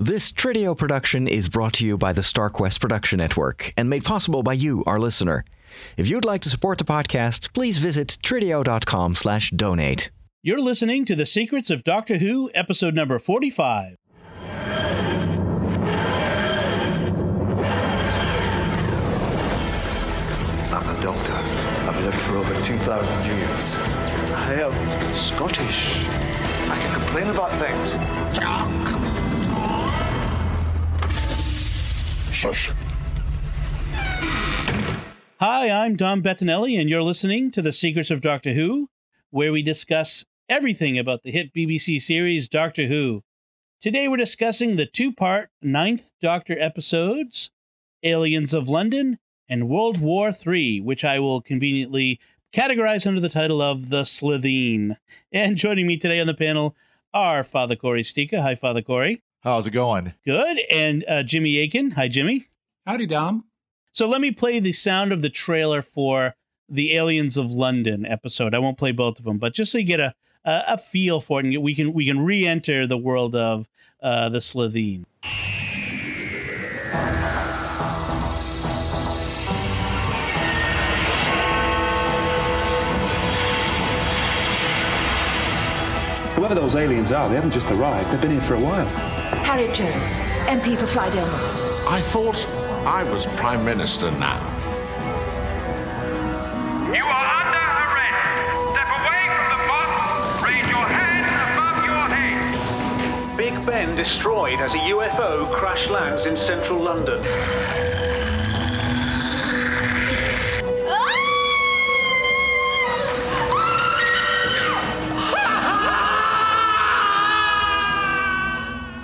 This Tridio production is brought to you by the StarQuest Production Network and made possible by you, our listener. If you'd like to support the podcast, please visit tridio.com slash donate. You're listening to The Secrets of Doctor Who, episode number 45. I'm a doctor. I've lived for over 2,000 years. I am Scottish. I can complain about things. Ah, Hi, I'm Dom Bettinelli, and you're listening to The Secrets of Doctor Who, where we discuss everything about the hit BBC series Doctor Who. Today we're discussing the two part ninth Doctor episodes Aliens of London and World War III, which I will conveniently categorize under the title of The Slitheen. And joining me today on the panel are Father Cory Sticha. Hi, Father Corey. How's it going? Good. And uh, Jimmy Akin. Hi, Jimmy. Howdy, Dom. So let me play the sound of the trailer for the Aliens of London episode. I won't play both of them, but just so you get a a, a feel for it, and we can we can re-enter the world of uh, the Slitheen. Whoever those aliens are, they haven't just arrived. They've been here for a while. Harriet Jones, MP for Flydale North. I thought I was Prime Minister now. You are under arrest. Step away from the box. Raise your hands above your head. Big Ben destroyed as a UFO crash lands in central London.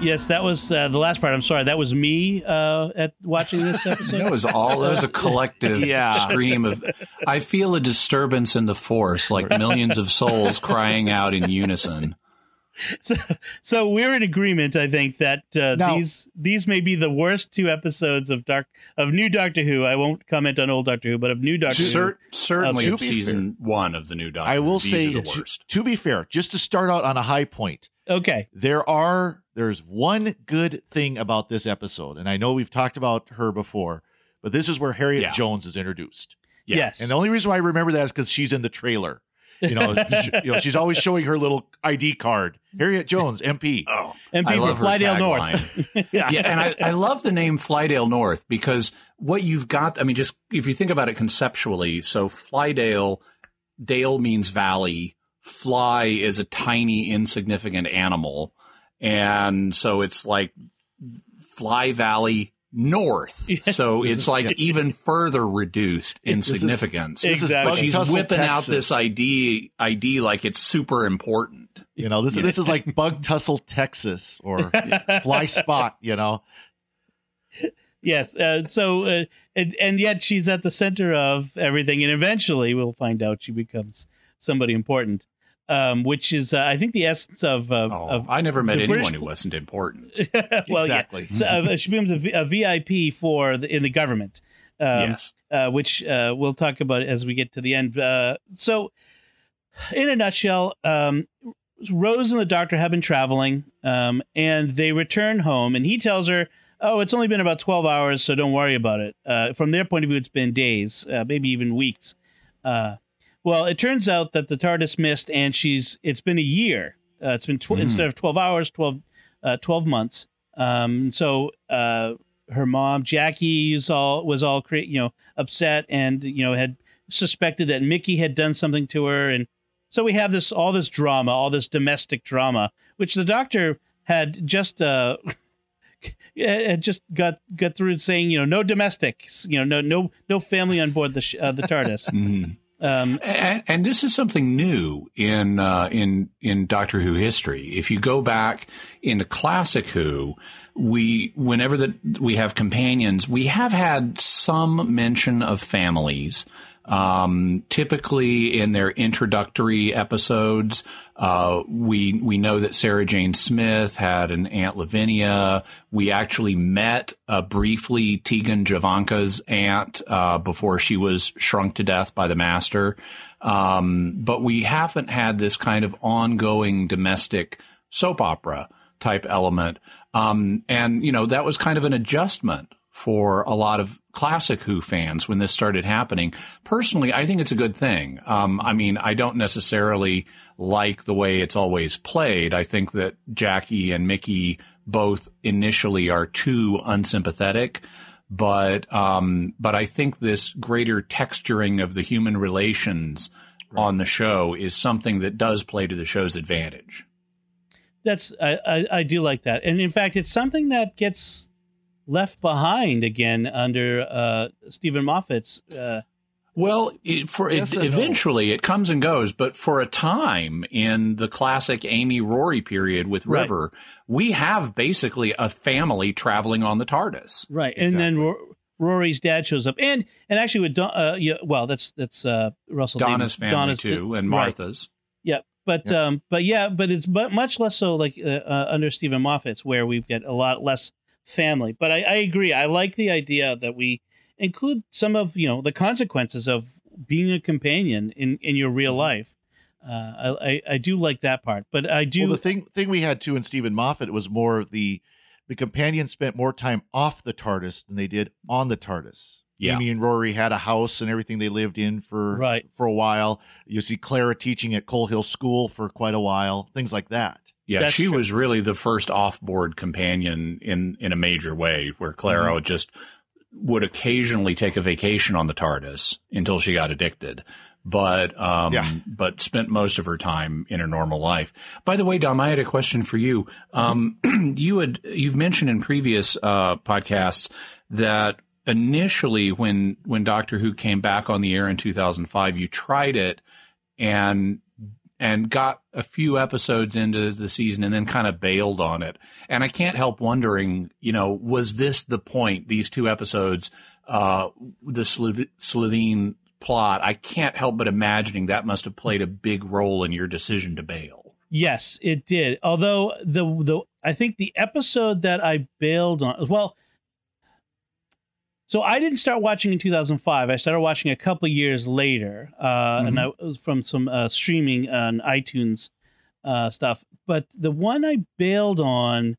Yes, that was uh, the last part. I'm sorry, that was me uh, at watching this episode. That was all. That was a collective Yeah. scream of. I feel a disturbance in the force, like millions of souls crying out in unison. so, so we're in agreement, I think, that uh, Now- these these may be the worst two episodes of Dark of New Doctor Who. I won't comment on old Doctor Who, but of New Doctor Who. Certainly of be season one of the new Doctor. I will These say, are the to, worst. to be fair, just to start out on a high point, Okay, there are there's one good thing about this episode, and I know we've talked about her before, but this is where Harriet Yeah. Jones is introduced, Yeah. yes, and the only reason why I remember that is because she's in the trailer. You know, sh- you know, she's always showing her little ID card. Harriet Jones, MP. Oh, MP I for Flydale. North. Yeah, yeah, and I, I love the name Flydale North because what you've got, I mean, just if you think about it conceptually, so Flydale, Dale means valley, fly is a tiny, insignificant animal. And so it's like Fly Valley North. So This it's is- like yeah. even further reduced in This significance. Is Exactly. But she's Tussle, whipping out this ID, ID like it's super important. You know, this this is like Bug Tussle, Texas, or Fly Spot. You know, yes. Uh, so, uh, and, and yet she's at the center of everything, and eventually we'll find out she becomes somebody important. Um, which is, uh, I think, the essence of uh, Oh, of I never met anyone British- who wasn't important. well, Exactly. yeah. So uh, she becomes a, V- a VIP for the, in the government. Um, yes. uh, which uh, we'll talk about as we get to the end. Uh, so, in a nutshell, um, Rose and the doctor have been traveling, um, and they return home, and he tells her, "Oh, it's only been about twelve hours, so don't worry about it." Uh, from their point of view, it's been days, uh, maybe even weeks. Well, it turns out that the TARDIS missed, and she's it's been a year. Uh, it's been tw- instead of twelve hours, 12, uh, 12 months. Um, so uh, her mom Jackie is all was all cra- you know upset and you know had suspected that Mickey had done something to her, and so we have this all this drama, all this domestic drama, which the doctor had just uh had just got got through saying you know no domestics, you know no no no family on board the sh- uh, the TARDIS. Mhm. Um, And, and this is something new in uh, in in Doctor Who history. If you go back into classic Who, we whenever that we have companions, we have had some mention of families. Um, typically in their introductory episodes, uh, we we know that Sarah Jane Smith had an Aunt Lavinia. We actually met uh, briefly Tegan Jovanka's aunt uh, before she was shrunk to death by the Master. Um, but we haven't had this kind of ongoing domestic soap opera type element. Um, and you know that was kind of an adjustment for a lot of classic Who fans when this started happening. Personally, I think it's a good thing. Um, I mean, I don't necessarily like the way it's always played. I think that Jackie and Mickey both initially are too unsympathetic. But um, but I think this greater texturing of the human relations right. on the show is something that does play to the show's advantage. That's I, I, I do like that, and in fact, it's something that gets left behind again under uh, Steven Moffat's. Uh, well, it, for yes it, eventually no. it comes and goes, but for a time in the classic Amy Rory period with River, right. we have basically a family traveling on the TARDIS. Right, exactly. and then Rory's dad shows up, and and actually with Don, uh, yeah, well, that's that's uh, Russell Donna's Davies. family Donna's too, and Martha's. Right. Yeah, but yeah. um, but yeah, but it's but much less so like uh, uh, under Steven Moffat's, where we've got a lot less family. But I, I agree. I like the idea that we include some of you know the consequences of being a companion in in your real mm-hmm. life. Uh, I, I do like that part, but I do. Well, the thing thing we had too in Steven Moffat was more the the companion spent more time off the TARDIS than they did on the TARDIS. Yeah. Amy and Rory had a house and everything they lived in for right. for a while. You see Clara teaching at Coal Hill School for quite a while, things like that. Yeah, That's she true. was really the first off-board companion in in a major way, where Clara mm-hmm. just would occasionally take a vacation on the TARDIS until she got addicted, but um, yeah. but spent most of her time in her normal life. By the way, Dom, I had a question for you. Um, you had you've mentioned in previous uh, podcasts that initially when when Doctor Who came back on the air in 2005, you tried it and and got a few episodes into the season and then kind of bailed on it. And I can't help wondering, you know, was this the point? These two episodes, uh, the Slitheen plot. I can't help but imagining that must have played a big role in your decision to bail. Yes, it did. Although the the I think the episode that I bailed on, well, so I didn't start watching in 2005. I started watching a couple years later, uh, mm-hmm. and I was from some uh, streaming on iTunes uh, stuff. But the one I bailed on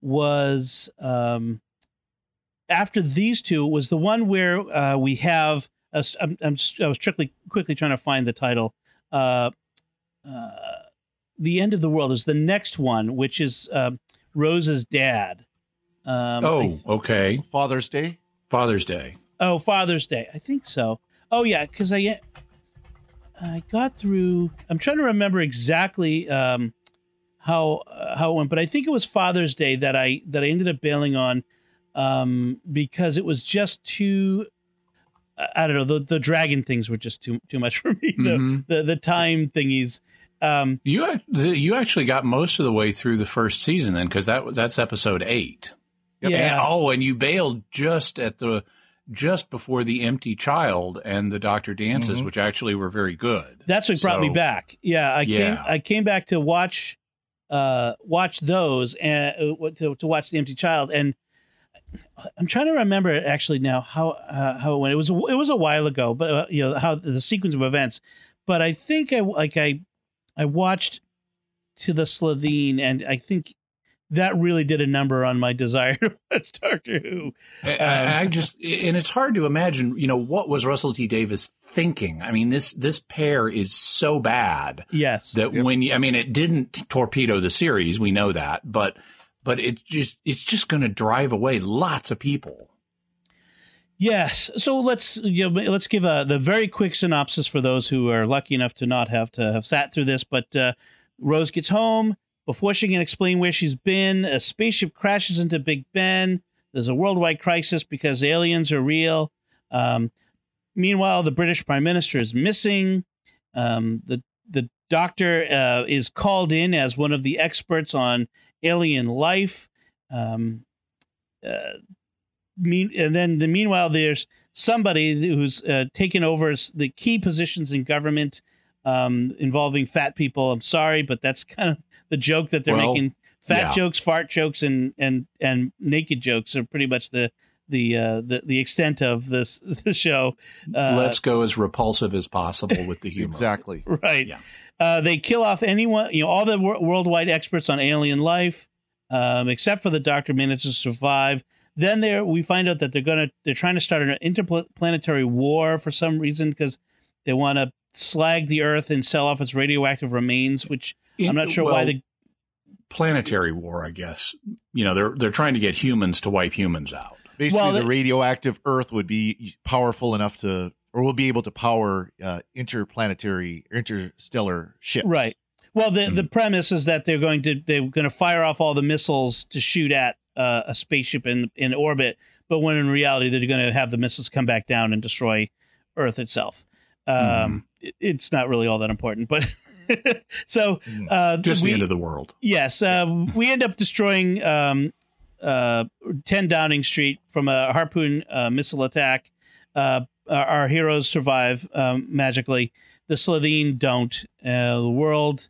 was um, after these two was the one where uh, we have. A, I'm, I'm, I was strictly quickly trying to find the title. Uh, uh, the end of the world is the next one, which is Rose's dad. Um, oh, th- okay. Father's Day. Father's Day. Oh, Father's Day. I think so. Oh yeah, because I I got through. I'm trying to remember exactly um, how uh, how it went, but I think it was Father's Day that I that I ended up bailing on um, because it was just too. I don't know. The the dragon things were just too too much for me. Mm-hmm. The, the the time thingies. Um, you you actually got most of the way through the first season then, because that that's episode eight. Yeah. And, oh, and you bailed just at the just before the empty child and the doctor dances, mm-hmm. which actually were very good. That's what so, brought me back. Yeah, I yeah. came I came back to watch uh watch those and uh, to to watch the empty child and I'm trying to remember actually now how uh, how it went. It was it was a while ago, but uh, you know how the sequence of events. But I think I like I I watched to the Slitheen, and I think that really did a number on my desire to watch Doctor Who. Um, I, I, just and it's hard to imagine, you know, what was Russell T Davies thinking? I mean, this this pair is so bad. Yes. That yep. when you, I mean, it didn't torpedo the series, we know that, but but it just it's just going to drive away lots of people. Yes. So let's you know, let's give a the very quick synopsis for those who are lucky enough to not have to have sat through this. But uh, Rose gets home. Before she can explain where she's been, a spaceship crashes into Big Ben. There's a worldwide crisis because aliens are real. Um, meanwhile, the British Prime Minister is missing. Um, the the doctor uh, is called in as one of the experts on alien life. Um, uh, mean, and then the meanwhile, there's somebody who's uh, taken over the key positions in government um, involving fat people. I'm sorry, but that's kind of the joke that they're well, making. Fat yeah. jokes, fart jokes, and and and naked jokes are pretty much the the uh, the the extent of this the show. Uh, Let's go as repulsive as possible with the humor. exactly right. Yeah. Uh, they kill off anyone, you know, all the wor- worldwide experts on alien life. um, except for the Doctor manages to survive. Then there we find out that they're gonna they're trying to start an interplanetary war for some reason because they want to slag the Earth and sell off its radioactive remains, which I'm not sure well, why the planetary war, I guess. You know, they're they're trying to get humans to wipe humans out. Basically, Well, the they- radioactive Earth would be powerful enough to, or will be able to power uh, interplanetary, interstellar ships. Right. Well, the Hmm. the premise is that they're going to they're going to fire off all the missiles to shoot at uh, a spaceship in in orbit, but when in reality they're going to have the missiles come back down and destroy Earth itself. Um, Hmm. it- it's not really all that important, but so uh, Just we, the end of the world. Yes, uh, we end up destroying um, uh, 10 Downing Street from a harpoon uh, missile attack. Uh, our, our heroes survive um, magically. The Slitheen don't. Uh, the world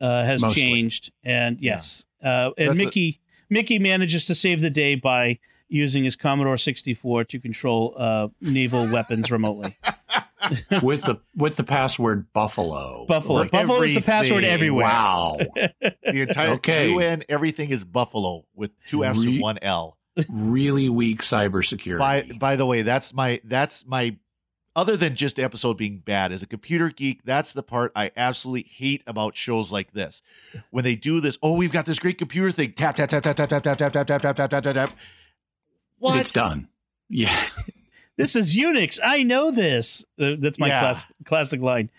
uh, has Mostly. changed, and yes, uh, and That's a- Mickey Mickey manages to save the day by using his Commodore 64 to control uh, naval weapons remotely. with the with the password Buffalo. Buffalo. For Buffalo is the password everywhere. Wow. The entire Okay. UN, everything is Buffalo with two F's Re- and one L. really weak cybersecurity. By by the way, that's my that's my other than just the episode being bad as a computer geek, that's the part I absolutely hate about shows like this. When they do this, oh, we've got this great computer thing. Tap tap tap tap tap tap tap tap tap tap tap tap tap tap tap. What? It's done. Yeah. This is Unix. I know this. Uh, that's my Yeah. class, classic line.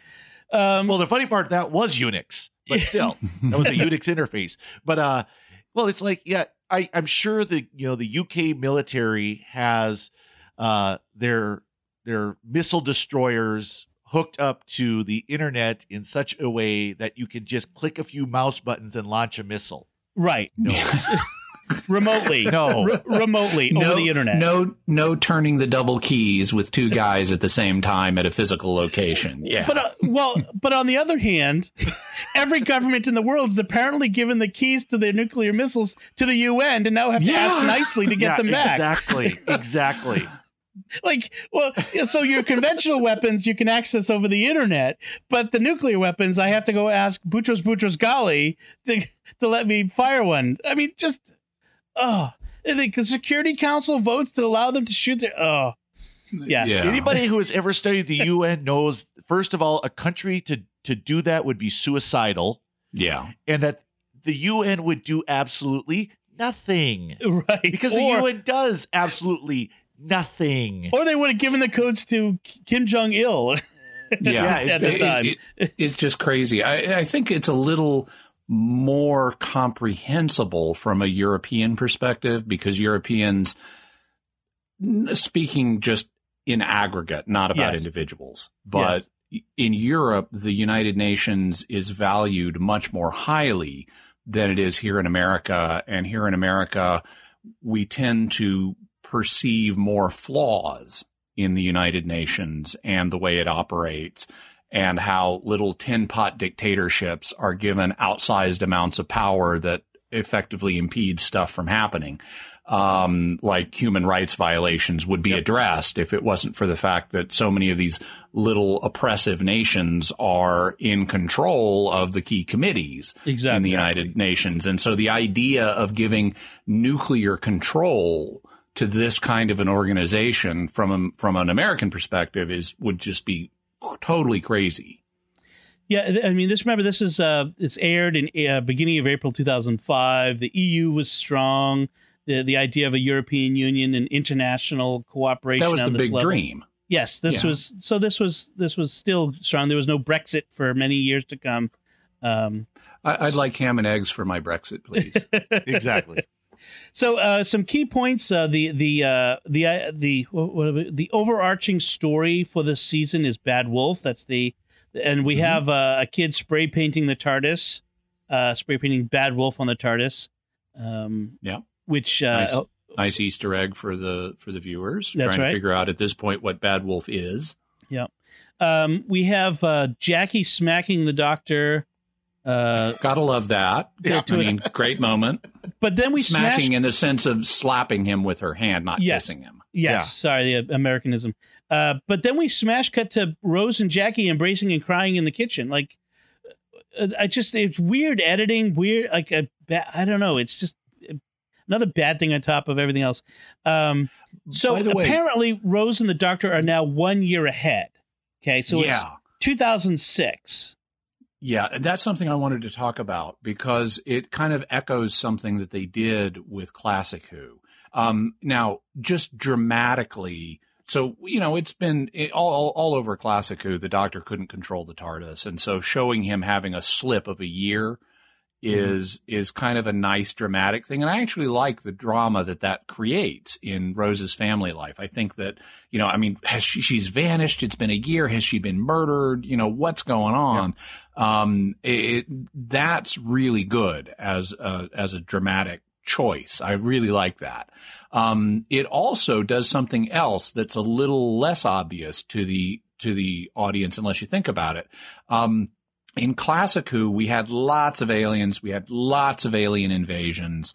Um, Well, the funny part that was Unix, but still, that was a Unix interface. But uh, well, it's like yeah, I I'm sure the you know the UK military has uh their their missile destroyers hooked up to the internet in such a way that you can just click a few mouse buttons and launch a missile. right. No, Remotely. No. Re- remotely over the internet. No, no turning the double keys with two guys at the same time at a physical location. Yeah. But uh, well, but on the other hand, every government in the world is apparently given the keys to their nuclear missiles to the UN, and now have to ask nicely to get Yeah, them back. Exactly, exactly. Like, well, so your conventional weapons you can access over the internet, but the nuclear weapons I have to go ask Boutros Boutros Ghali to to let me fire one. I mean, just oh, the Security Council votes to allow them to shoot their oh. Yes. Yeah. Anybody who has ever studied the UN knows, first of all, a country to to do that would be suicidal, yeah. and that the UN would do absolutely nothing Right. because or, the UN does absolutely nothing. or they would have given the codes to Kim Jong Il. Yeah. at the It- time. it- it's just crazy. I, I think it's a little more comprehensible from a European perspective because Europeans, speaking just in aggregate, not about Yes. individuals, but in Europe, the United Nations is valued much more highly than it is here in America. And here in America, we tend to perceive more flaws in the United Nations and the way it operates and how little tin pot dictatorships are given outsized amounts of power that effectively impede stuff from happening. Um, like human rights violations would be addressed if it wasn't for the fact that so many of these little oppressive nations are in control of the key committees in the United Nations. And so the idea of giving nuclear control to this kind of an organization from a, from an American perspective is would just be totally crazy. Yeah, I mean, this. Remember, this is uh, it's aired in uh, beginning of April 2005. The EU was strong. The the idea of a European Union and international cooperation. That was on the this big level. dream. Yes, this Yeah. was so. This was this was still strong. There was no Brexit for many years to come. Um, I, I'd like ham and eggs for my Brexit, please. exactly. So, uh, some key points. Uh, the the uh, the uh, the what, what, the overarching story for this season is Bad Wolf. That's the and we have uh, a kid spray painting the TARDIS, uh, spray painting Bad Wolf on the TARDIS. Um, yeah, which uh, nice, oh, nice Easter egg for the for the viewers. That's trying right. to figure out at this point what Bad Wolf is. yeah. Um, we have uh, Jackie smacking the Doctor. Uh, Gotta love that. Yeah, I to mean, great moment. but then we Smacking smash in the sense of slapping him with her hand, not Yes. kissing him. Yes, Yeah. sorry, the Americanism. Uh, but then we smash cut to Rose and Jackie embracing and crying in the kitchen. Like, uh, I just it's weird editing, weird. Like, a, ba- I don't know. It's just another bad thing on top of everything else. Um, so By way- apparently, Rose and the Doctor are now one year ahead. Okay, so it's Yeah. 2006. Yeah, that's something I wanted to talk about because it kind of echoes something that they did with Classic Who. Um, now, just dramatically, so you know, it's been it, all all over Classic Who. The Doctor couldn't control the TARDIS, and so showing him having a slip of a year is is kind of a nice dramatic thing. And i actually like the drama that that creates in rose's family life. I think that you know i mean has she she's vanished. It's been a year. Has she been murdered? You know what's going on? Um it, that's really good as a as a dramatic choice. I really like that. Um it also does something else that's a little less obvious to the to the audience unless you think about it. Um in Classic Who, we had lots of aliens, we had lots of alien invasions,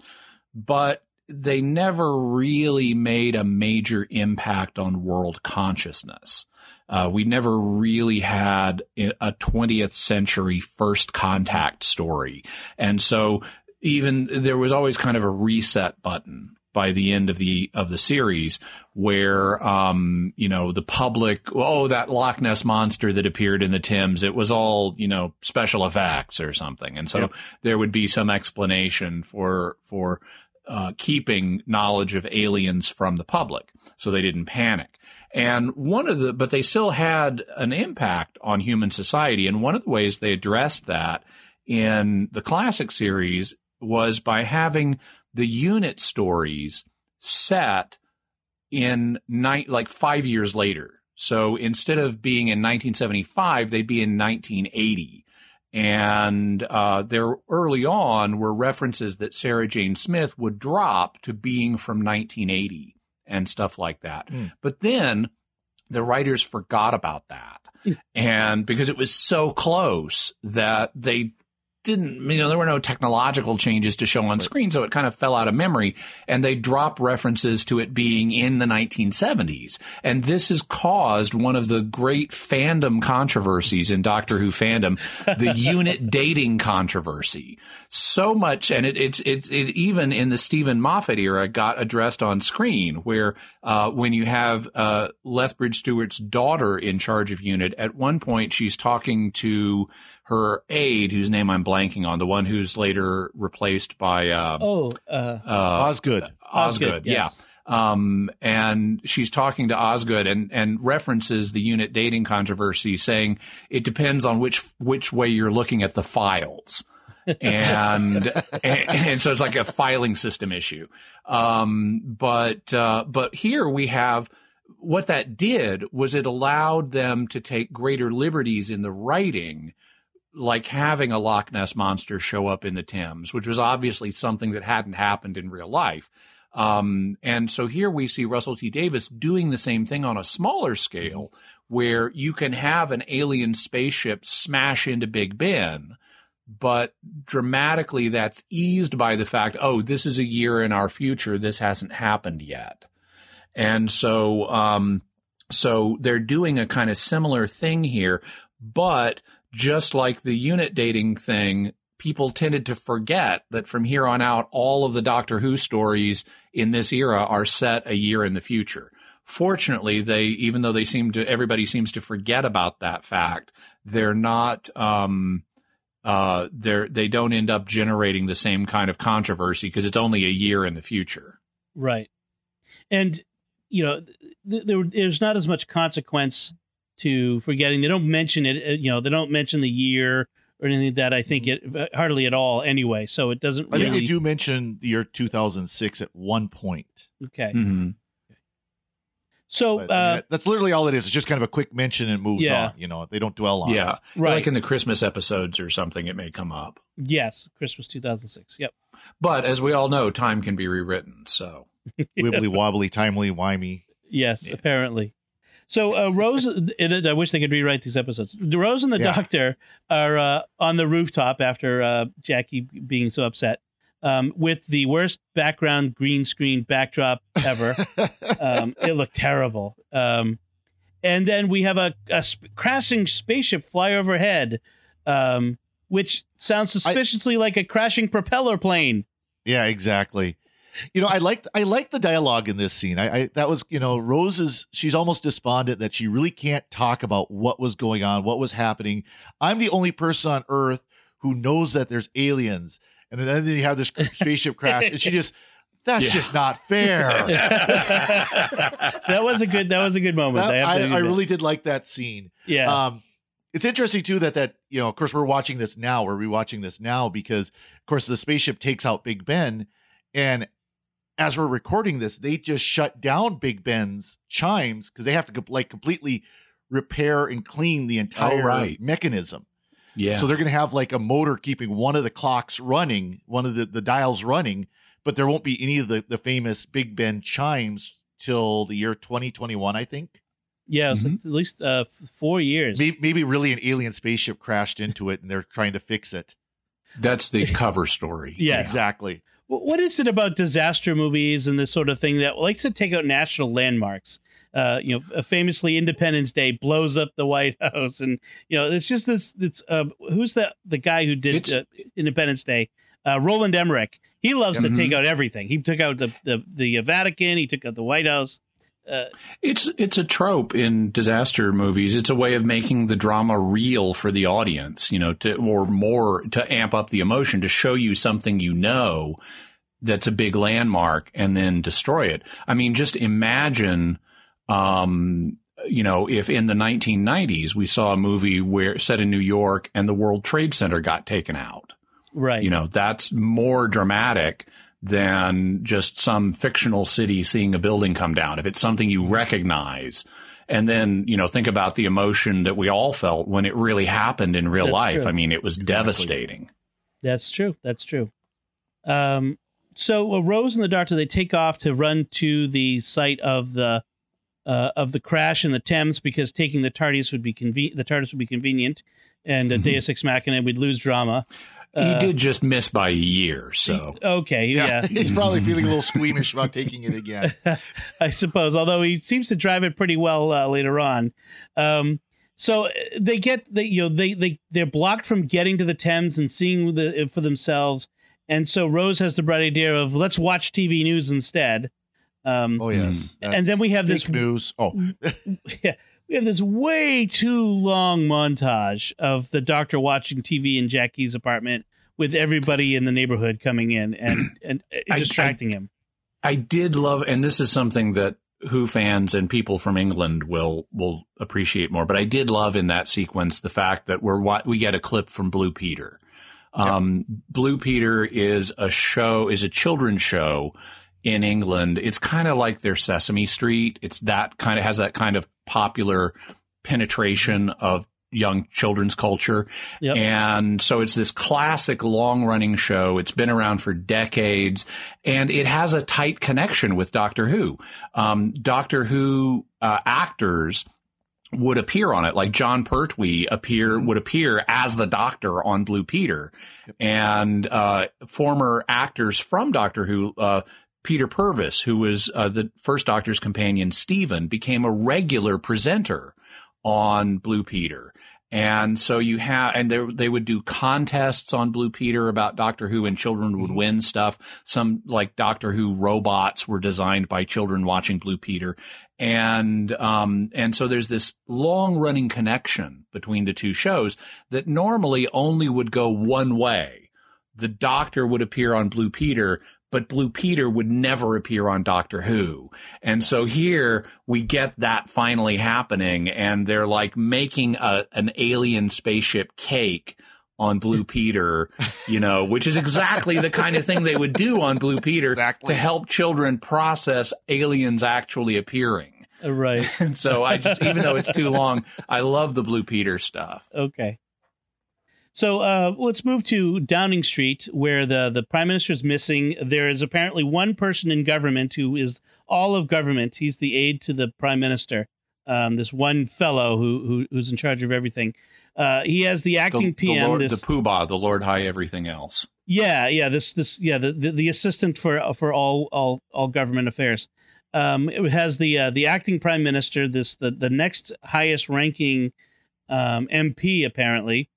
but they never really made a major impact on world consciousness. Uh, we never really had a 20th century first contact story. And so even there was always kind of a reset button by the end of the of the series where um you know the public oh that Loch Ness monster that appeared in the Thames it was all you know special effects or something. And so Yep. there would be some explanation for for uh, keeping knowledge of aliens from the public so they didn't panic. And one of the but they still had an impact on human society. And one of the ways they addressed that in the classic series was by having the unit stories set in night like five years later. So instead of being in 1975, they'd be in 1980. And uh, there early on were references that Sarah Jane Smith would drop to being from 1980 and stuff like that. But then the writers forgot about that. and because it was so close that they didn't, you know, there were no technological changes to show on screen, so it kind of fell out of memory. And they drop references to it being in the 1970s. And this has caused one of the great fandom controversies in Doctor Who fandom, the unit dating controversy. So much, and it, it's, it's, it even in the Steven Moffat era got addressed on screen, where uh, when you have uh, Lethbridge Stewart's daughter in charge of unit, at one point she's talking to her aide, whose name I'm blanking on, the one who's later replaced by uh, Oh, uh, uh, Osgood. Osgood, Osgood, yes. yeah. Um, and she's talking to Osgood and, and references the unit dating controversy, saying it depends on which which way you're looking at the files. and, and and so it's like a filing system issue. Um, but uh, but here we have what that did was it allowed them to take greater liberties in the writing like having a Loch Ness monster show up in the Thames, which was obviously something that hadn't happened in real life. Um, and so here we see Russell T Davies doing the same thing on a smaller scale, where you can have an alien spaceship smash into Big Ben, but dramatically that's eased by the fact, oh, this is a year in our future. This hasn't happened yet. And so, um, so they're doing a kind of similar thing here, but just like the unit dating thing, people tended to forget that from here on out, all of the Doctor Who stories in this era are set a year in the future. Fortunately, they, even though they seem to, everybody seems to forget about that fact, they're not, um, uh, they're, they don't end up generating the same kind of controversy because it's only a year in the future. Right. And, you know, th- there, there's not as much consequence to forgetting. They don't mention it, uh, you know, they don't mention the year or anything like that. I think it uh, hardly at all anyway. So it doesn't I really. think they do mention the year 2006 at one point. Okay. Mm-hmm. So, But, I mean, uh, that- that's literally all it is. It's just kind of a quick mention and moves Yeah. on. You know, they don't dwell on Yeah. it. Right. Like in the Christmas episodes or something, it may come up. yes, Christmas 2006. Yep. But as we all know, time can be rewritten. So Wibbly wobbly, timely, wimey. Yes, Yeah. apparently. So uh, Rose, I wish they could rewrite these episodes. Rose and the Yeah. Doctor are uh, on the rooftop after uh, Jackie being so upset, um, with the worst background green screen backdrop ever. um, it looked terrible. Um, and then we have a, a sp- crashing spaceship fly overhead, um, which sounds suspiciously like a crashing propeller plane. Yeah, exactly. You know, I liked I liked the dialogue in this scene. I, I that was you know Rose is she's almost despondent that she really can't talk about what was going on, what was happening. I'm the only person on Earth who knows that there's aliens, and then you have this spaceship crash, and she just that's Yeah. just not fair. that was a good. That was a good moment. That- I, I, I really did like that scene. Yeah. Um, it's interesting too that that you know, of course, we're watching this now. We're rewatching this now because, of course, the spaceship takes out Big Ben, and as we're recording this, they just shut down Big Ben's chimes because they have to like completely repair and clean the entire right. mechanism. Yeah. So they're going to have like a motor keeping one of the clocks running, one of the, the dials running, but there won't be any of the, the famous Big Ben chimes till the year 2021, I think. yeah, it was Mhm. at least uh, four years. Maybe, maybe really an alien spaceship crashed into it and they're trying to fix it. That's the cover story. Yes. Exactly. Wh- What is it about disaster movies and this sort of thing that likes to take out national landmarks? Uh, you know, famously, Independence Day blows up the White House, and you know, it's just this. It's uh, who's the the guy who did uh, Independence Day? Uh, Roland Emmerich. He loves to Mhm. take out everything. He took out the the the Vatican. He took out the White House. Uh, It's it's a trope in disaster movies. It's a way of making the drama real for the audience, you know, to or more to amp up the emotion, to show you something you know that's a big landmark and then destroy it. I mean, just imagine um you know, if in the 1990s we saw a movie where set in New York and the World Trade Center got taken out. right. You know, that's more dramatic than just some fictional city seeing a building come down. If it's something you recognize, and then, you know, think about the emotion that we all felt when it really happened in real That's life. true. I mean, it was Exactly. devastating. That's true. That's true. Um, so uh, Rose and the Doctor they take off to run to the site of the uh, of the crash in the Thames because taking the TARDIS would be conven- the TARDIS would be convenient, and uh, Deus Ex Machina would lose drama. He Uh, did just miss by a year. So Okay, yeah, He's probably feeling a little squeamish about taking it again. I suppose. Although he seems to drive it pretty well uh, later on. Um, so uh, they get the you know they they they're blocked from getting to the Thames and seeing the for themselves. And so Rose has the bright idea of let's watch TV news instead. Um, Oh yes. And then we have this- news. Oh, yeah, we have this way too long montage of the doctor watching TV in Jackie's apartment with everybody in the neighborhood coming in and and uh, I- distracting him. I did love, and this is something that Who fans and people from England will will appreciate more. But I did love in that sequence the fact that we're we get a clip from Blue Peter. Um, Blue Peter is a show, is a children's show in England. It's kind of like their Sesame Street. It's that kind of has that kind of popular penetration of young children's culture. Yep. And so it's this classic long running show. It's been around for decades and it has a tight connection with Doctor Who. Um, Doctor Who uh, actors would appear on it, like Jon Pertwee appear would appear as the Doctor on Blue Peter, and uh, former actors from Doctor Who. Uh, Peter Purves, who was uh, the first Doctor's companion, Steven, became a regular presenter on Blue Peter. And so you have, and they, they would do contests on Blue Peter about Doctor Who and children would win stuff. Some like Doctor Who robots were designed by children watching Blue Peter. And, um, and so there's this long running connection between the two shows that normally only would go one way. The Doctor would appear on Blue Peter, but Blue Peter would never appear on Doctor Who. And so here we get that finally happening and they're like making a, an alien spaceship cake on Blue Peter, you know, which is exactly the kind of thing they would do on Blue Peter Exactly. to help children process aliens actually appearing. Right. And so I just, even though it's too long, I love the Blue Peter stuff. Okay. So uh, let's move to Downing Street, where the, the prime minister is missing. There is apparently one person in government who is all of government. He's the aide to the prime minister. Um, this one fellow who, who who's in charge of everything. Uh, he has the The, acting the PM. Lord, this the Poobah, the Lord High Everything Else. yeah, yeah. This this yeah the the, the assistant for for all all all government affairs. Um, it has the uh, the acting prime minister. This the the next highest ranking um, MP apparently.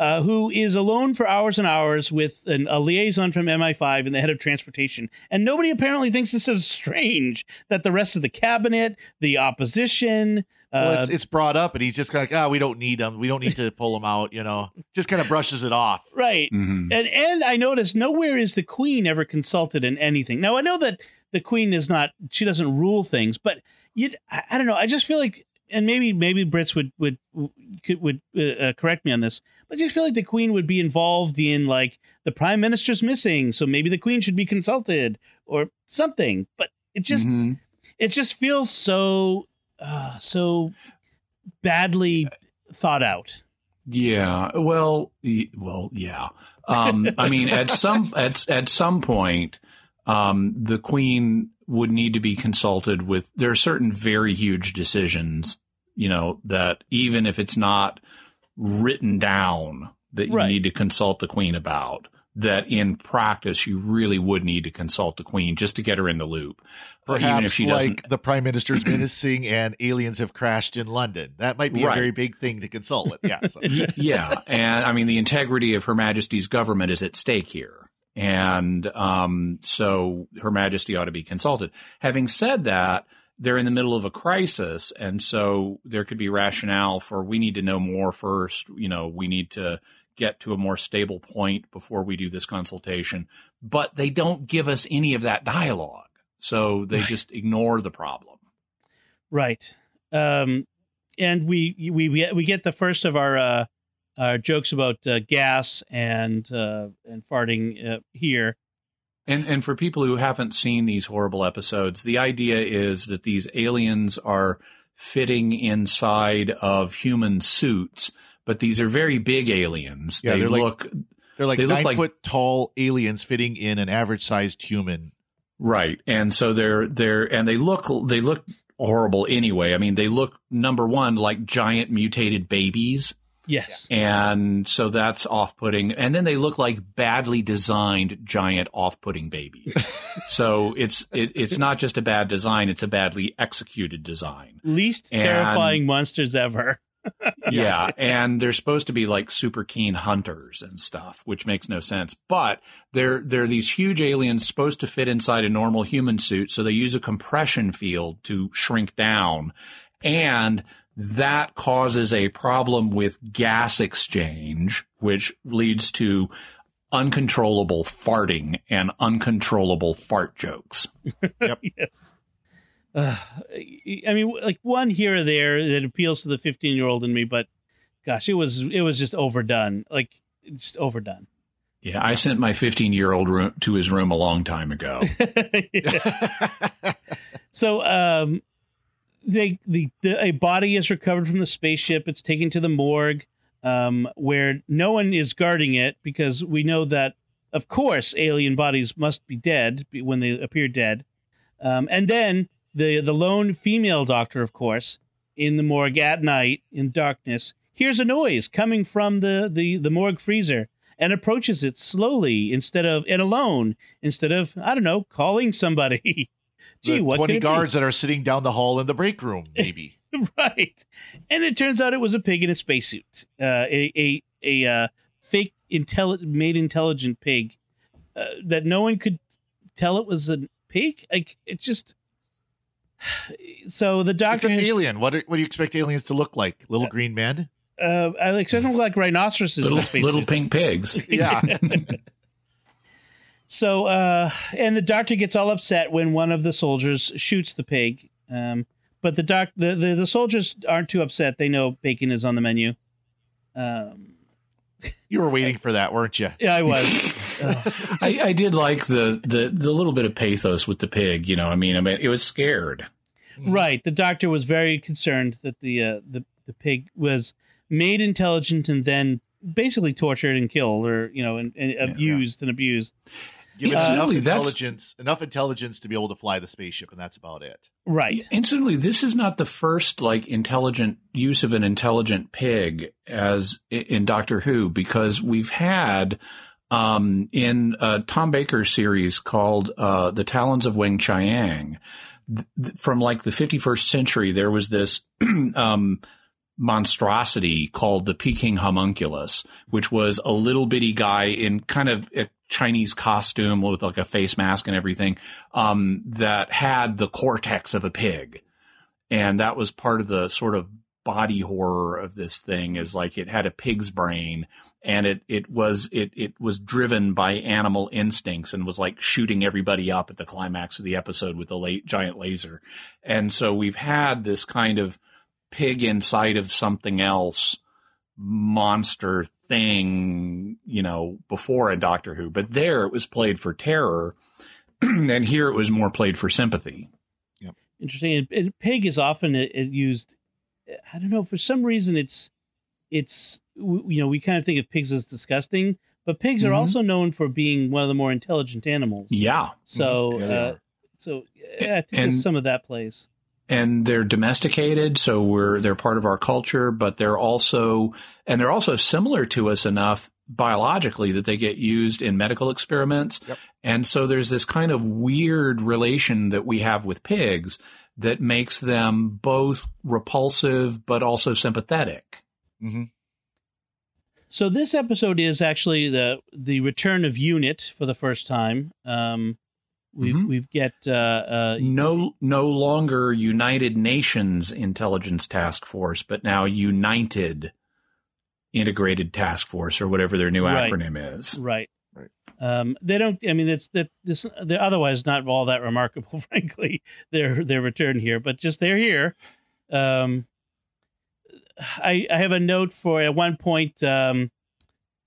Uh, who is alone for hours and hours with an, a liaison from MI5 and the head of transportation. And nobody apparently thinks this is strange that the rest of the cabinet, the opposition, Well, uh, it's, it's brought up, and he's just kind of like, ah, we don't need them. We don't need to pull them out. You know, just kind of brushes it off. right. Mhm. And and I noticed nowhere is the queen ever consulted in anything. Now I know that the queen is not she doesn't rule things, but you I, I don't know. I just feel like and maybe maybe Brits would would could, would uh, uh, correct me on this, but I just feel like the queen would be involved in like the prime minister's missing, so maybe the queen should be consulted or something. But it just Mhm. it just feels so uh, so badly thought out. Yeah. Well. Well. Yeah. Um, I mean, at some at at some point, um, the queen would need to be consulted with. There are certain very huge decisions, you know, that even if it's not written down, that you Right. need to consult the queen about. That in practice, you really would need to consult the queen just to get her in the loop. Perhaps even if she doesn't like the prime minister's menacing and aliens have crashed in London. That might be Right. a very big thing to consult with. Yeah. So. Yeah, and I mean the integrity of Her Majesty's government is at stake here, and um, so Her Majesty ought to be consulted. Having said that, they're in the middle of a crisis, and so there could be rationale for we need to know more first. You know, we need to get to a more stable point before we do this consultation. But they don't give us any of that dialogue, so they just ignore the problem. Right. Um, and we we we we get the first of our uh, our jokes about uh, gas and uh, and farting uh, here. And and for people who haven't seen these horrible episodes, the idea is that these aliens are fitting inside of human suits, but these are very big aliens. Yeah, they they're like- They're like They look nine like- foot tall aliens fitting in an average sized human. right, and so they're they're and they look they look horrible anyway. I mean, they look number one like giant mutated babies. Yes. And so that's off putting. And then they look like badly designed giant off putting babies. so it's it, it's not just a bad design, it's a badly executed design. Least And- terrifying monsters ever. Yeah. and they're supposed to be like super keen hunters and stuff, which makes no sense. But they're they're these huge aliens supposed to fit inside a normal human suit, so they use a compression field to shrink down. And that causes a problem with gas exchange, which leads to uncontrollable farting and uncontrollable fart jokes. Yep. yes. Uh, I mean, like one here or there that appeals to the 15 year old in me, but gosh, it was it was just overdone. Like just overdone. Yeah, I sent my 15 year old room to his room a long time ago. So, um, they the, the a body is recovered from the spaceship. It's taken to the morgue, um, where no one is guarding it because we know that, of course, alien bodies must be dead when they appear dead. Um, and then the the lone female doctor, of course, in the morgue at night in darkness, hears a noise coming from the the the morgue freezer and approaches it slowly instead of and alone instead of I don't know calling somebody. Gee, the what 20 it be? guards that are sitting down the hall in the break room, maybe. right. And it turns out it was a pig in a spacesuit, uh, a a a uh, fake intelli- made intelligent pig uh, that no one could tell it was a pig. Like it just. So the doctor. it's doctor an has, alien. What, do- what do you expect aliens to look like? Little green men? uh, I expect them to look like rhinoceroses little, spacesuits. little pink pigs. Yeah. So, uh, and the doctor gets all upset when one of the soldiers shoots the pig. Um, but the doc, the, the the soldiers aren't too upset. They know bacon is on the menu. Um, you were waiting for that, weren't you? yeah, I was. Ugh. I, I did like the, the the little bit of pathos with the pig. You know, I mean, I mean, it was scared. right. The doctor was very concerned that the uh, the the pig was made intelligent and then basically tortured and killed, or you know, and, and abused and abused. Given Uh, enough intelligence, enough intelligence to be able to fly the spaceship, and that's about it. Right. Incidentally, this is not the first like intelligent use of an intelligent pig as in Doctor Who, because we've had um, in a Tom Baker series called uh, "The Talons of Weng Chiang." th- th- From like the 51st century, there was this um, monstrosity called the Peking homunculus, which was a little bitty guy in kind of a Chinese costume with like a face mask and everything, um, that had the cortex of a pig. And that was part of the sort of body horror of this thing is like it had a pig's brain and it, it was, it, it was driven by animal instincts and was like shooting everybody up at the climax of the episode with the late giant laser. And so we've had this kind of, pig inside of something else monster thing, you know, before a Doctor Who. But there it was played for terror, and here it was more played for sympathy. Yep. Interesting. And, and pig is often uh, uh, used. I don't know for some reason it's it's you know we kind of think of pigs as disgusting, but pigs Mhm. are also known for being one of the more intelligent animals. Yeah. So Mhm. Yeah, uh, so yeah, I think And- there's some of that plays. And they're domesticated so we're they're part of our culture but they're also and they're also similar to us enough biologically that they get used in medical experiments Yep. and so there's this kind of weird relation that we have with pigs that makes them both repulsive but also sympathetic hmm So this episode is actually the the return of Unit for the first time. Um, we Mhm. we've get uh, uh, no no longer United Nations Intelligence Task Force, but now United Integrated Task Force or whatever their new Right. acronym is. right. Right. Um, they don't. I mean, it's that this. They're otherwise not all that remarkable, frankly. Their their return here, but just they're here. Um, I I have a note for at one point. Um,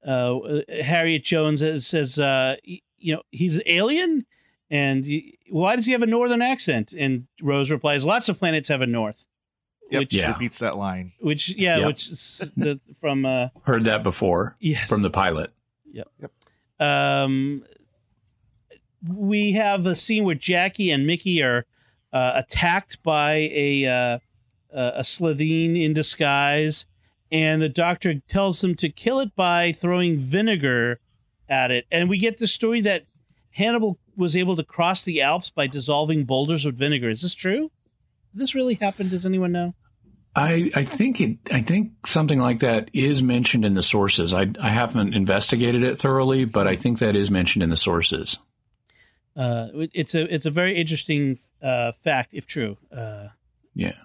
uh, Harriet Jones says, says uh, you know, he's alien, and y- why does he have a northern accent? And Rose replies, "Lots of planets have a north." Yep. Which, Yeah. Repeats that line. which, yeah, Yep. which is the from uh, Heard that before yes from the pilot. Yep. Yep. Um, we have a scene where Jackie and Mickey are uh, attacked by a uh, a Slitheen in disguise, and the doctor tells them to kill it by throwing vinegar at it. And we get the story that Hannibal was able to cross the Alps by dissolving boulders with vinegar. Is this true? Did this really happen? Does anyone know? I, I think it, I think something like that is mentioned in the sources. I, I haven't investigated it thoroughly, but I think that is mentioned in the sources. Uh, it's a it's a very interesting uh, fact, if true. Uh, Yeah.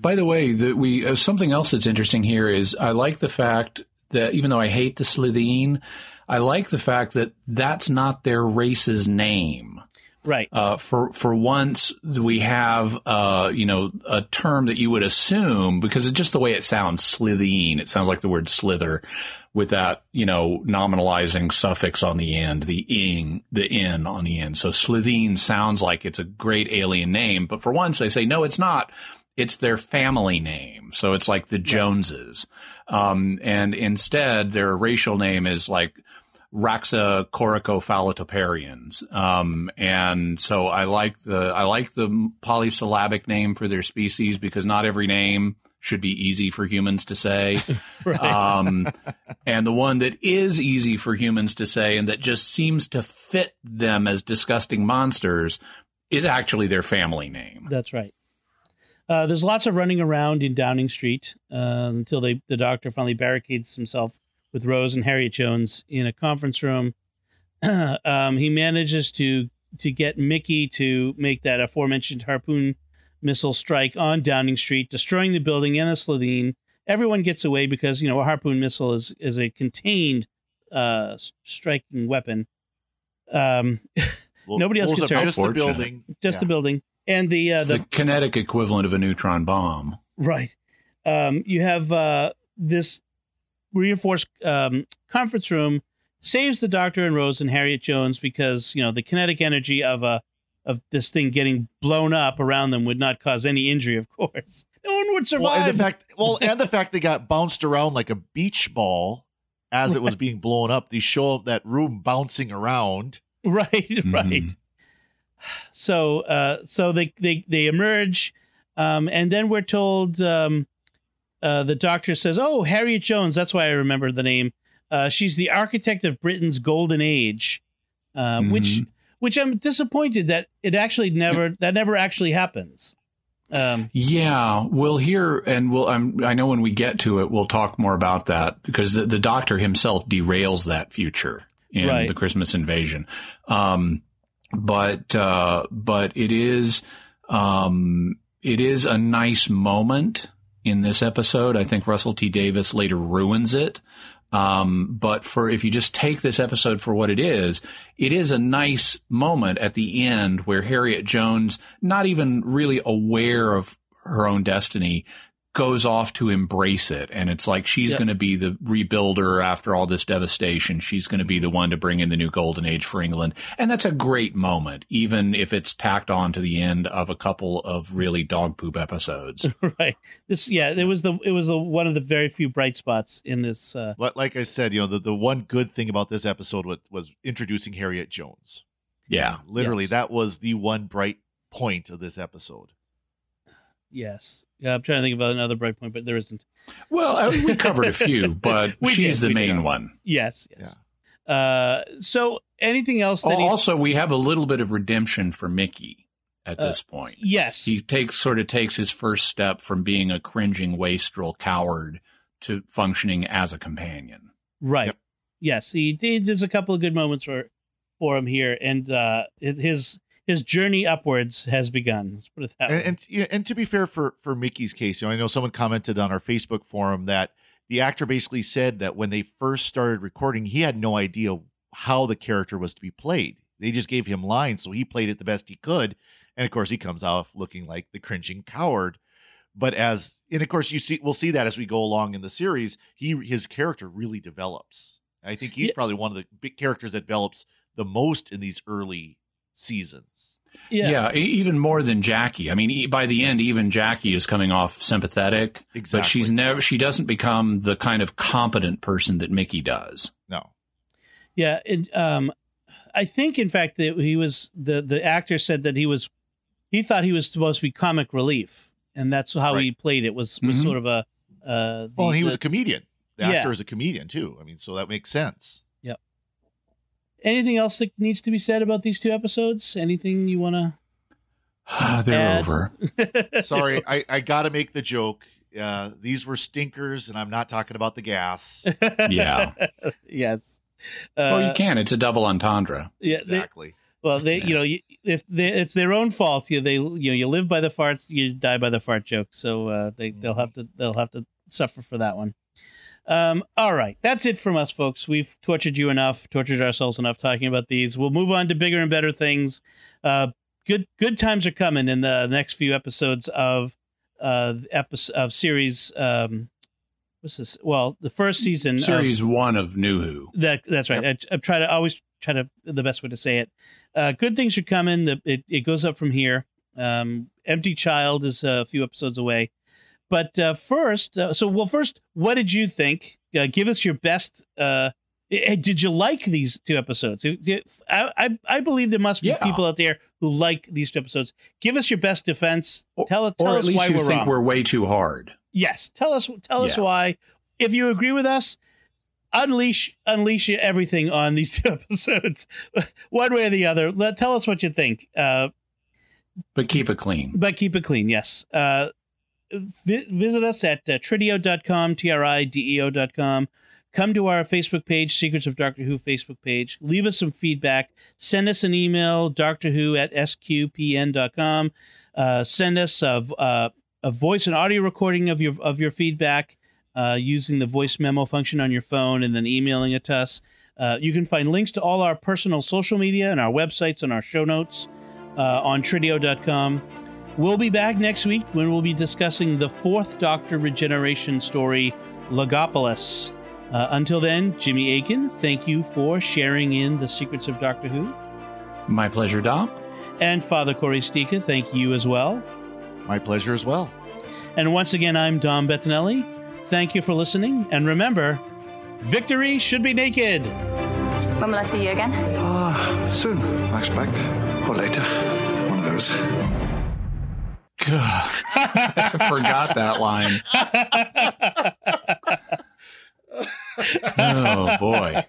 By the way, that we uh, something else that's interesting here is I like the fact that even though I hate the Slitheen, I like the fact that that's not their race's name. right. Uh, for for once, we have uh, you know a term that you would assume because it's just the way it sounds, Slitheen. It sounds like the word slither, with that you know nominalizing suffix on the end, the ing, the in on the end. So Slitheen sounds like it's a great alien name, but for once they say no, it's not. It's their family name, so it's like the Joneses, um, and instead their racial name is like Raxa coricophallotoparians. Um, and so I like the, I like the polysyllabic name for their species because not every name should be easy for humans to say. Right. Um, and the one that is easy for humans to say and that just seems to fit them as disgusting monsters is actually their family name. That's right. Uh, there's lots of running around in Downing Street uh, until they, the doctor finally barricades himself with Rose and Harriet Jones in a conference room. um, he manages to to get Mickey to make that aforementioned harpoon missile strike on Downing Street, destroying the building and a Slitheen. Everyone gets away because you know a harpoon missile is is a contained uh, striking weapon. Um, Well, Nobody else blows gets up hurt. Just the building. just the building and the uh, the the kinetic equivalent of a neutron bomb. Right. Um, you have uh, this reinforced um, conference room saves the Doctor and Rose and Harriet Jones because you know the kinetic energy of a of this thing getting blown up around them would not cause any injury. Of course, no one would Well, survive. and the fact, well, and the fact they got bounced around like a beach ball as it was being blown up. They show that room bouncing around. right, Mm-hmm. right. So, uh, so they they they emerge, um, and then we're told um, uh, the doctor says, "Oh, Harriet Jones. That's why I remember the name. Uh, she's the architect of Britain's golden age." Uh, Which, Mhm. which I'm disappointed that it actually never that never actually happens. Um, Yeah, we'll hear, and we'll. I'm, I know when we get to it, we'll talk more about that because the, the Doctor himself derails that future in Right. the Christmas invasion. Um, but uh, but it is um, it is a nice moment in this episode. I think Russell T Davies later ruins it. Um, but for if you just take this episode for what it is, it is a nice moment at the end where Harriet Jones, not even really aware of her own destiny, goes off to embrace it. And it's like she's Yeah. going to be the rebuilder after all this devastation. She's going to be the one to bring in the new golden age for England. And that's a great moment, even if it's tacked on to the end of a couple of really dog poop episodes. right. This, yeah, it was the it was the one of the very few bright spots in this. Uh, Li- Like I said, you know, the, the one good thing about this episode was, was introducing Harriet Jones. Yeah. Literally, Yes. that was the one bright point of this episode. Yes, yeah. I'm trying to think about another bright point, but there isn't. Well, uh, we covered a few, but she's did, the main did. one. Yes, yes. Uh, so anything else that he's Also, we have a little bit of redemption for Mickey at Uh, this point. yes, He takes sort of takes his first step from being a cringing wastrel coward to functioning as a companion. Right. Yep. Yes, he did. There's a couple of good moments for for him here, and uh, his his journey upwards has begun. Let's put it that And, and and to be fair for for Mickey's case, you know, I know someone commented on our Facebook forum that the actor basically said that when they first started recording, he had no idea how the character was to be played. They just gave him lines, so he played it the best he could. And of course, he comes off looking like the cringing coward. But as and of course, you see, we'll see that as we go along in the series, he his character really develops. I think he's Yeah. probably one of the big characters that develops the most in these early seasons. yeah, e- even more than Jackie. I mean, e- by the end, even Jackie is coming off sympathetic, Exactly. but she's never. She doesn't become the kind of competent person that Mickey does. No. yeah. And um, I think, in fact, that he was the the actor said that he was he thought he was supposed to be comic relief, and that's how he played it. Was was Mhm. sort of a uh, the, Well, he was the- a comedian. The Yeah. actor is a comedian too. I mean, so that makes sense. Anything else that needs to be said about these two episodes? Anything you want to? They're Add- over. Sorry, I, I got to make the joke. Uh, these were stinkers, and I'm not talking about the gas. Yeah. yes. well, Uh, you can. It's a double entendre. Yeah. they- Exactly. well, they, you know, you, if they, it's their own fault, you they, you know, you live by the farts, you die by the fart joke. So uh, they they'll have to they'll have to suffer for that one. Um, all right, that's it from us, folks. We've tortured you enough, tortured ourselves enough talking about these. We'll move on to bigger and better things. Uh, good good times are coming in the next few episodes of uh episode of series. Um, what's this? Well, the first season of- Series one of New Who. that that's right. I, I try to always try to the best way to say it. Uh, good things are coming. The, it it goes up from here. Um, Empty Child is a few episodes away, but uh, first, uh, so well, first, what did you think? Uh, give us your best. Uh, eh, did you like these two episodes? I I, I believe there must be Yeah. people out there who like these two episodes. Give us your best defense. Tell tell or us why you we're think wrong. we're way too hard. Yes, tell us tell us why. If you agree with us, unleash unleash everything on these two episodes, one way or the other. Let tell us what you think. Uh, But keep it clean. but keep it clean. Yes. Uh, vi- visit us at uh, trideo.com, T R I D E O.com. Come to our Facebook page, Secrets of Doctor Who Facebook page. Leave us some feedback. Send us an email, Doctor Who at sqpn.com. Uh, send us a, a, a voice and audio recording of your of your feedback uh, using the voice memo function on your phone and then emailing it to us. Uh, you can find links to all our personal social media and our websites and our show notes uh, on trideo.com. We'll be back next week when we'll be discussing the fourth Doctor regeneration story, Logopolis. Uh, until then, Jimmy Akin, thank you for sharing in the secrets of Doctor Who. My pleasure, Dom. And Father Cory Sticha, thank you as well. My pleasure as well. And once again, I'm Dom Bettinelli. Thank you for listening. And remember, victory should be naked. When will I see you again? Ah, soon, I expect. Or later. One of those. I forgot that line. oh boy.